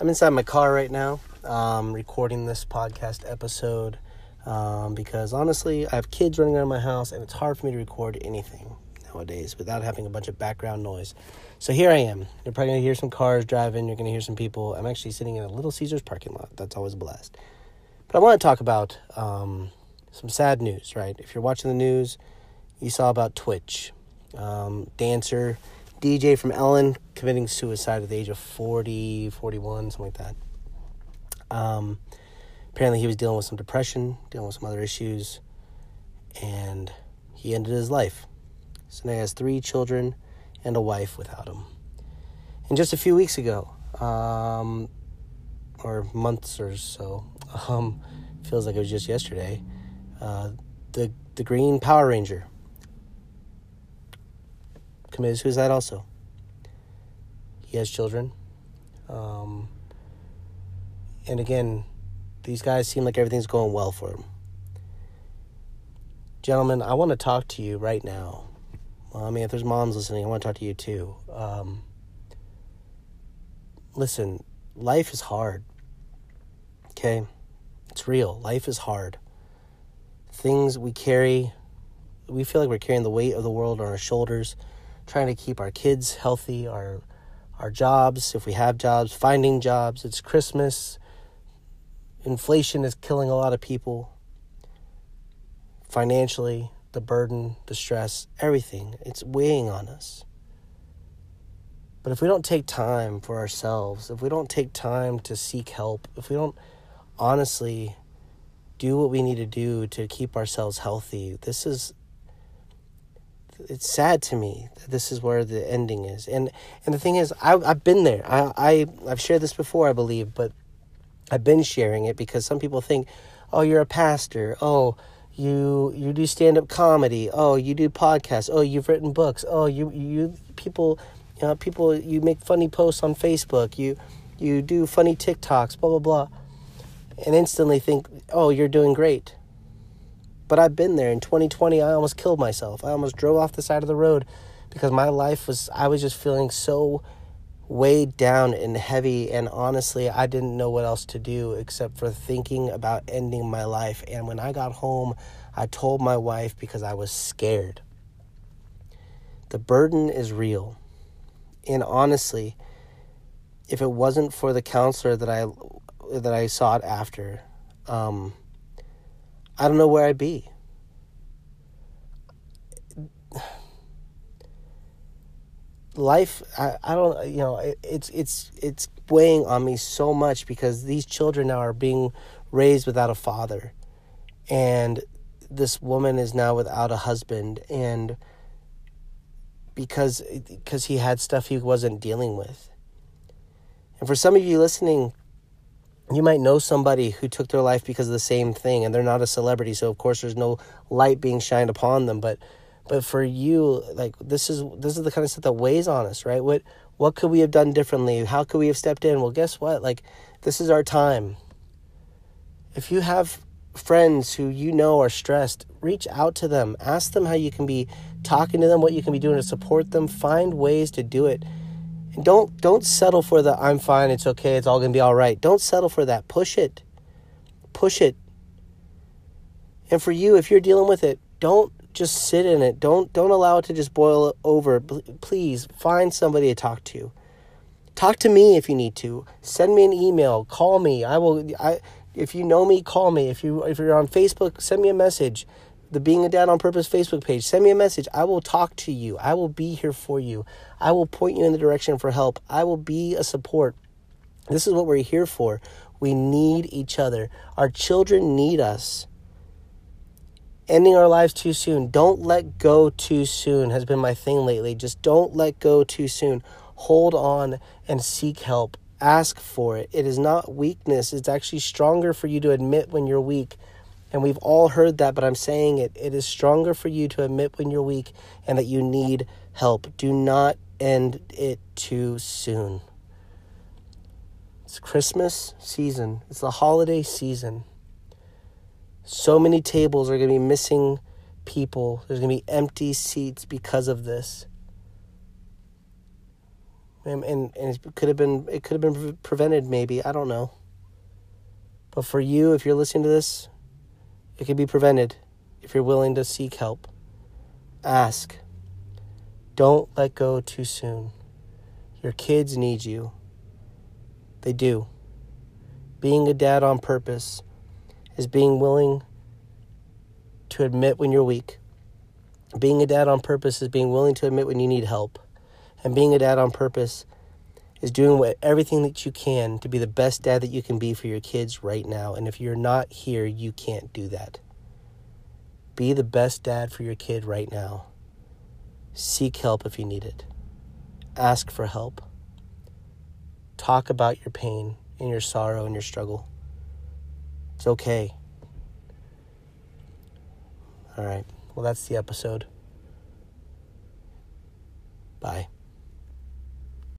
I'm inside my car right now, um, recording this podcast episode um, because honestly, I have kids running around my house and it's hard for me to record anything nowadays without having a bunch of background noise. So here I am. You're probably to hear some cars driving, you're to hear some people. I'm actually sitting in a Little Caesars parking lot. That's always a blast. But I want to talk about um, some sad news, right? If you're watching the news, you saw about Twitch. Um, dancer DJ from Ellen committing suicide at the age of 40, 41, something like that. Um, apparently, he was dealing with some depression, dealing with some other issues, and he ended his life. So now he has three children and a wife without him. And just a few weeks ago, um, or months or so, um, feels like it was just yesterday, uh, the, the Green Power Ranger committed suicide also. He has children. Um, and again, these guys seem like everything's going well for him. Gentlemen, I want to talk to you right now. Well, I mean, if there's moms listening, I want to talk to you too. Um, listen, life is hard. Okay? It's real. Life is hard. Things we carry, we feel like we're carrying the weight of the world on our shoulders trying to keep our kids healthy, our our jobs, if we have jobs, finding jobs. It's Christmas. Inflation is killing a lot of people. Financially, the burden, the stress, everything, it's weighing on us. But if we don't take time for ourselves, if we don't take time to seek help, if we don't honestly do what we need to do to keep ourselves healthy, this is it's sad to me that this is where the ending is. And and the thing is, I I've been there. I I I've shared this before, I believe, but I've been sharing it because some people think, oh, you're a pastor. Oh, you you do stand up comedy. Oh, you do podcasts. Oh, you've written books. Oh, you you people, you know, people you make funny posts on Facebook. You you do funny TikToks. Blah blah blah, and instantly think, oh, you're doing great. But I've been there. In 2020, I almost killed myself. I almost drove off the side of the road because my life was, I was just feeling so weighed down and heavy. And honestly, I didn't know what else to do except for thinking about ending my life. And when I got home, I told my wife because I was scared. The burden is real. And honestly, if it wasn't for the counselor that I that I sought after, um, I don't know where I'd be. Life, I, I don't, you know, it, it's it's it's weighing on me so much because these children now are being raised without a father, and this woman is now without a husband, and because because he had stuff he wasn't dealing with. And for some of you listening, you might know somebody who took their life because of the same thing and they're not a celebrity so of course there's no light being shined upon them but but for you like this is this is the kind of stuff that weighs on us right? What what could we have done differently? How could we have stepped in? Well guess what? Like this is our time. If you have friends who you know are stressed reach out to them. Ask them how you can be talking to them what you can be doing to support them. Find ways to do it don't don't settle for the I'm fine, it's okay, it's all going to be all right. Don't settle for that. Push it. Push it. And for you if you're dealing with it, don't just sit in it. Don't don't allow it to just boil over. Please find somebody to talk to. Talk to me if you need to. Send me an email, call me. I will I if you know me, call me. If you if you're on Facebook, send me a message the Being a Dad on Purpose Facebook page. Send me a message. I will talk to you. I will be here for you. I will point you in the direction for help. I will be a support. This is what we're here for. We need each other. Our children need us. Ending our lives too soon. Don't let go too soon has been my thing lately. Just don't let go too soon. Hold on and seek help. Ask for it. It is not weakness, it's actually stronger for you to admit when you're weak and we've all heard that, but I'm saying it. It is stronger for you to admit when you're weak and that you need help. Do not end it too soon. It's Christmas season, it's the holiday season. So many tables are going to be missing people, there's going to be empty seats because of this. and, and, and it could have been it could have been prevented maybe i don't know but for you if you're listening to this it can be prevented if you're willing to seek help. Ask. Don't let go too soon. Your kids need you. They do. Being a dad on purpose is being willing to admit when you're weak. Being a dad on purpose is being willing to admit when you need help. And being a dad on purpose is doing what everything that you can to be the best dad that you can be for your kids right now. And if you're not here, you can't do that. Be the best dad for your kid right now. Seek help if you need it. Ask for help. Talk about your pain and your sorrow and your struggle. It's okay. All right. Well, that's the episode. Bye.